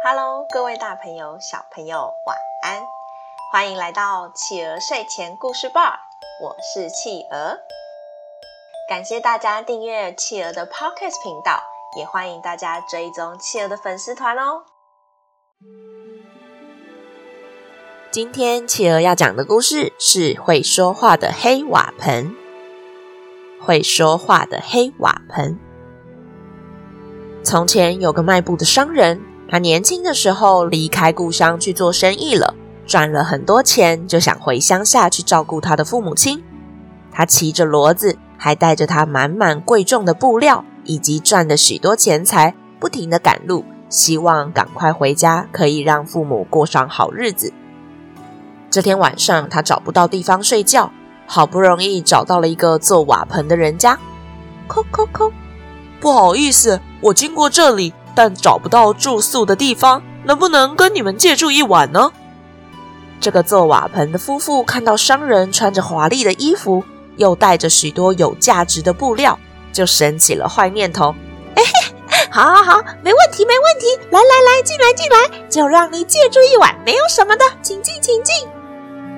Hello，各位大朋友、小朋友，晚安！欢迎来到企鹅睡前故事吧，我是企鹅。感谢大家订阅企鹅的 Podcast 频道，也欢迎大家追踪企鹅的粉丝团哦。今天企鹅要讲的故事是会说话的黑瓦盆。会说话的黑瓦盆。从前有个卖布的商人，他年轻的时候离开故乡去做生意了，赚了很多钱，就想回乡下去照顾他的父母亲。他骑着骡子，还带着他满满贵重的布料以及赚的许多钱财，不停的赶路，希望赶快回家，可以让父母过上好日子。这天晚上，他找不到地方睡觉，好不容易找到了一个做瓦盆的人家。叩叩叩，不好意思，我经过这里，但找不到住宿的地方，能不能跟你们借住一晚呢？这个做瓦盆的夫妇看到商人穿着华丽的衣服，又带着许多有价值的布料，就生起了坏念头。哎，好好好，没问题，没问题。来来来，进来进来，就让你借住一晚，没有什么的，请进，请进。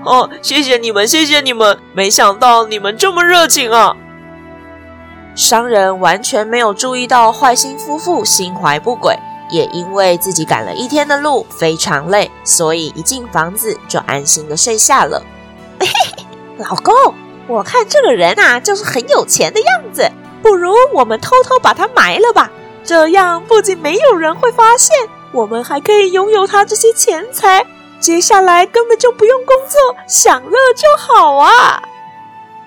哦，谢谢你们，谢谢你们！没想到你们这么热情啊！商人完全没有注意到坏心夫妇心怀不轨，也因为自己赶了一天的路，非常累，所以一进房子就安心的睡下了。嘿嘿，老公，我看这个人啊，就是很有钱的样子，不如我们偷偷把他埋了吧？这样不仅没有人会发现，我们还可以拥有他这些钱财。接下来根本就不用工作，享乐就好啊！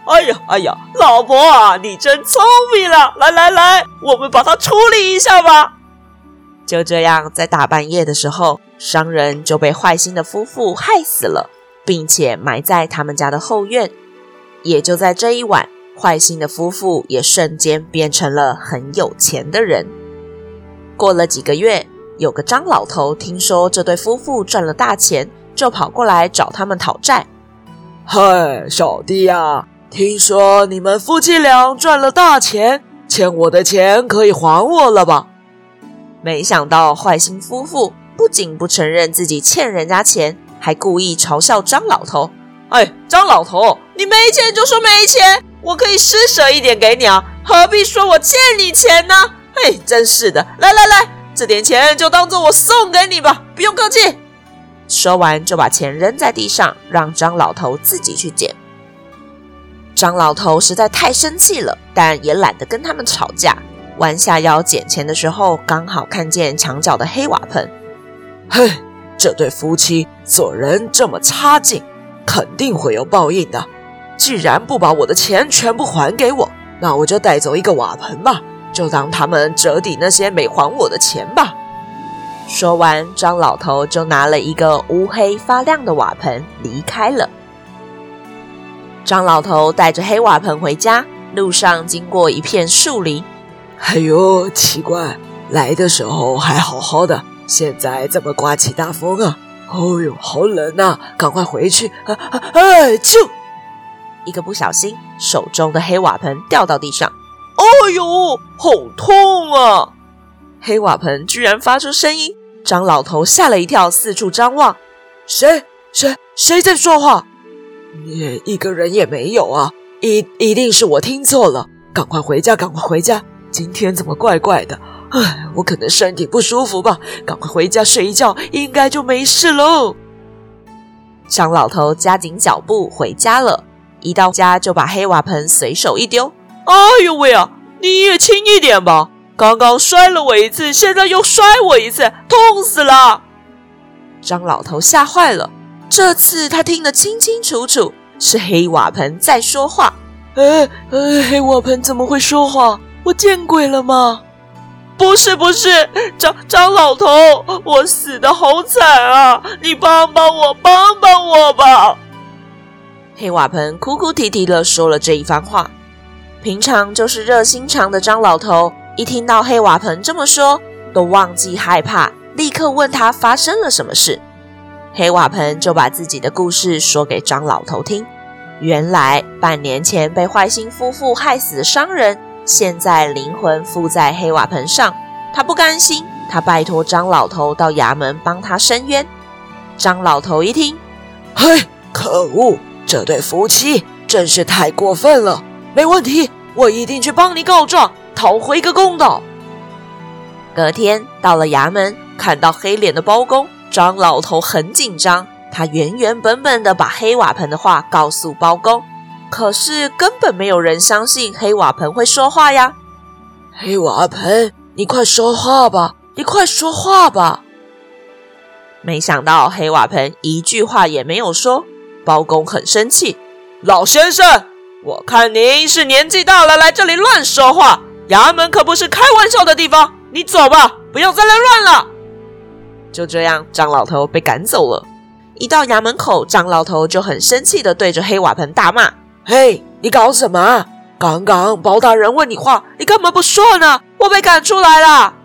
哎呀哎呀，老婆啊，你真聪明了！来来来，我们把它处理一下吧。就这样，在大半夜的时候，商人就被坏心的夫妇害死了，并且埋在他们家的后院。也就在这一晚，坏心的夫妇也瞬间变成了很有钱的人。过了几个月。有个张老头听说这对夫妇赚了大钱，就跑过来找他们讨债。嗨，小弟呀，听说你们夫妻俩赚了大钱，欠我的钱可以还我了吧？没想到坏心夫妇不仅不承认自己欠人家钱，还故意嘲笑张老头。哎，张老头，你没钱就说没钱，我可以施舍一点给你啊，何必说我欠你钱呢？嘿，真是的，来来来。这点钱就当做我送给你吧，不用客气。说完就把钱扔在地上，让张老头自己去捡。张老头实在太生气了，但也懒得跟他们吵架，弯下腰捡钱的时候，刚好看见墙角的黑瓦盆。嘿，这对夫妻做人这么差劲，肯定会有报应的。既然不把我的钱全部还给我，那我就带走一个瓦盆吧。就当他们折抵那些没还我的钱吧。说完，张老头就拿了一个乌黑发亮的瓦盆离开了。张老头带着黑瓦盆回家，路上经过一片树林。哎呦，奇怪，来的时候还好好的，现在怎么刮起大风啊？哦呦，好冷啊！赶快回去！啊啊！哎，就一个不小心，手中的黑瓦盆掉到地上。哎呦，好痛啊！黑瓦盆居然发出声音，张老头吓了一跳，四处张望。谁？谁？谁在说话？你一个人也没有啊！一一定是我听错了，赶快回家，赶快回家！今天怎么怪怪的？唉，我可能身体不舒服吧？赶快回家睡一觉，应该就没事喽。张老头加紧脚步回家了，一到家就把黑瓦盆随手一丢。哎呦喂啊！你也轻一点吧！刚刚摔了我一次，现在又摔我一次，痛死了！张老头吓坏了。这次他听得清清楚楚，是黑瓦盆在说话。哎哎，黑瓦盆怎么会说话？我见鬼了吗？不是不是，张张老头，我死的好惨啊！你帮帮我，帮帮我吧！黑瓦盆哭哭啼啼的说了这一番话。平常就是热心肠的张老头，一听到黑瓦盆这么说，都忘记害怕，立刻问他发生了什么事。黑瓦盆就把自己的故事说给张老头听。原来半年前被坏心夫妇害死的商人，现在灵魂附在黑瓦盆上，他不甘心，他拜托张老头到衙门帮他伸冤。张老头一听，嘿，可恶！这对夫妻真是太过分了。没问题，我一定去帮你告状，讨回个公道。隔天到了衙门，看到黑脸的包公，张老头很紧张。他原原本本的把黑瓦盆的话告诉包公，可是根本没有人相信黑瓦盆会说话呀。黑瓦盆，你快说话吧！你快说话吧！没想到黑瓦盆一句话也没有说，包公很生气。老先生，我看您是年纪大了，来这里乱说话，衙门可不是开玩笑的地方。你走吧，不要再来乱了。就这样，张老头被赶走了。一到衙门口，张老头就很生气的对着黑瓦盆大骂：“嘿，你搞什么？刚刚包大人问你话，你干嘛不说呢？我被赶出来了。”“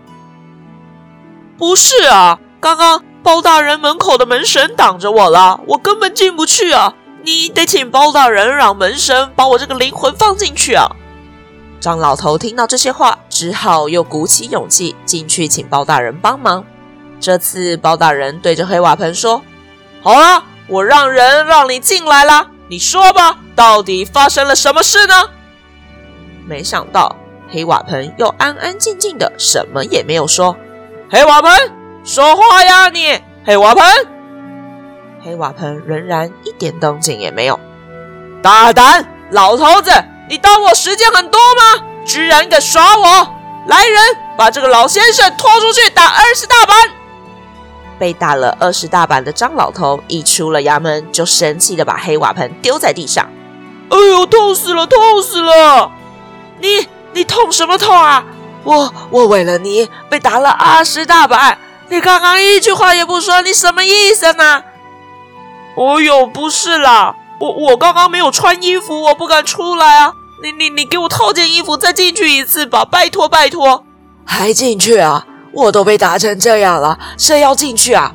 不是啊，刚刚包大人门口的门神挡着我了，我根本进不去啊！你得请包大人让门神把我这个灵魂放进去啊！”张老头听到这些话，只好又鼓起勇气进去请包大人帮忙。这次包大人对着黑瓦盆说。好了，我让人让你进来了。你说吧，到底发生了什么事呢？没想到黑瓦盆又安安静静的，什么也没有说。黑瓦盆，说话呀你！黑瓦盆，黑瓦盆仍然一点动静也没有。大胆，老头子，你当我时间很多吗？居然敢耍我！来人，把这个老先生拖出去打二十大板。被打了二十大板的张老头一出了衙门，就生气的把黑瓦盆丢在地上。哎呦，痛死了，痛死了！你你痛什么痛啊？我我为了你被打了二十大板，你刚刚一句话也不说，你什么意思呢？哦呦，不是啦，我我刚刚没有穿衣服，我不敢出来啊。你你你给我套件衣服再进去一次吧，拜托拜托。还进去啊？我都被打成这样了，谁要进去啊？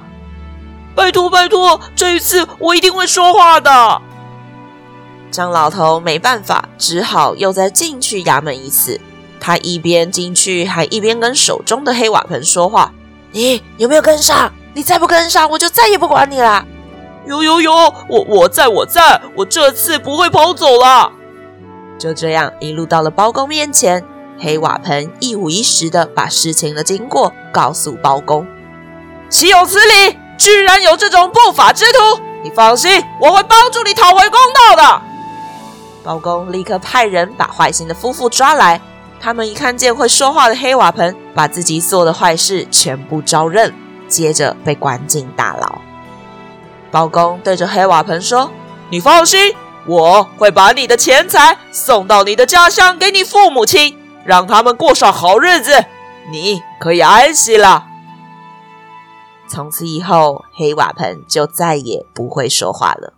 拜托拜托，这一次我一定会说话的。张老头没办法，只好又再进去衙门一次。他一边进去，还一边跟手中的黑瓦盆说话：“你有没有跟上？你再不跟上，我就再也不管你了。”“有有有，我我在我在，我这次不会跑走了。”就这样一路到了包公面前。黑瓦盆一五一十的把事情的经过告诉包公，岂有此理！居然有这种不法之徒！你放心，我会帮助你讨回公道的。包公立刻派人把坏心的夫妇抓来。他们一看见会说话的黑瓦盆，把自己做的坏事全部招认，接着被关进大牢。包公对着黑瓦盆说：“你放心，我会把你的钱财送到你的家乡，给你父母亲。”让他们过上好日子，你可以安息了。从此以后，黑瓦盆就再也不会说话了。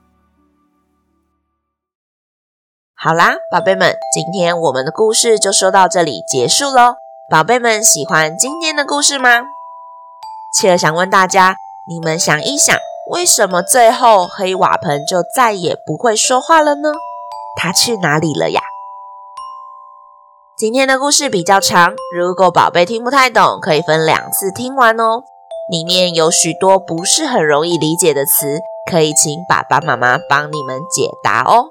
好啦，宝贝们，今天我们的故事就说到这里结束喽。宝贝们喜欢今天的故事吗？企鹅想问大家，你们想一想，为什么最后黑瓦盆就再也不会说话了呢？他去哪里了呀？今天的故事比较长，如果宝贝听不太懂，可以分两次听完哦。里面有许多不是很容易理解的词，可以请爸爸妈妈帮你们解答哦。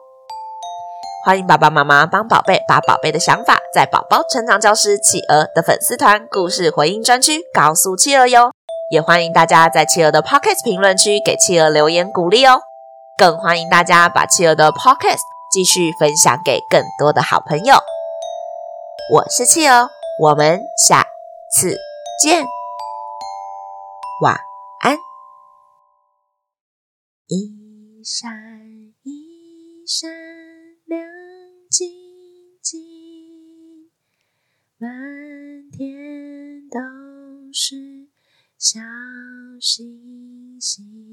欢迎爸爸妈妈帮宝贝把宝贝的想法，在宝宝成长教室企鹅的粉丝团故事回应专区告诉企鹅哟。也欢迎大家在企鹅的 Podcast 评论区给企鹅留言鼓励哦。更欢迎大家把企鹅的 Podcast 继续分享给更多的好朋友。我是企鹅，我们下次见，晚安。一闪一闪亮晶晶，满天都是小星星。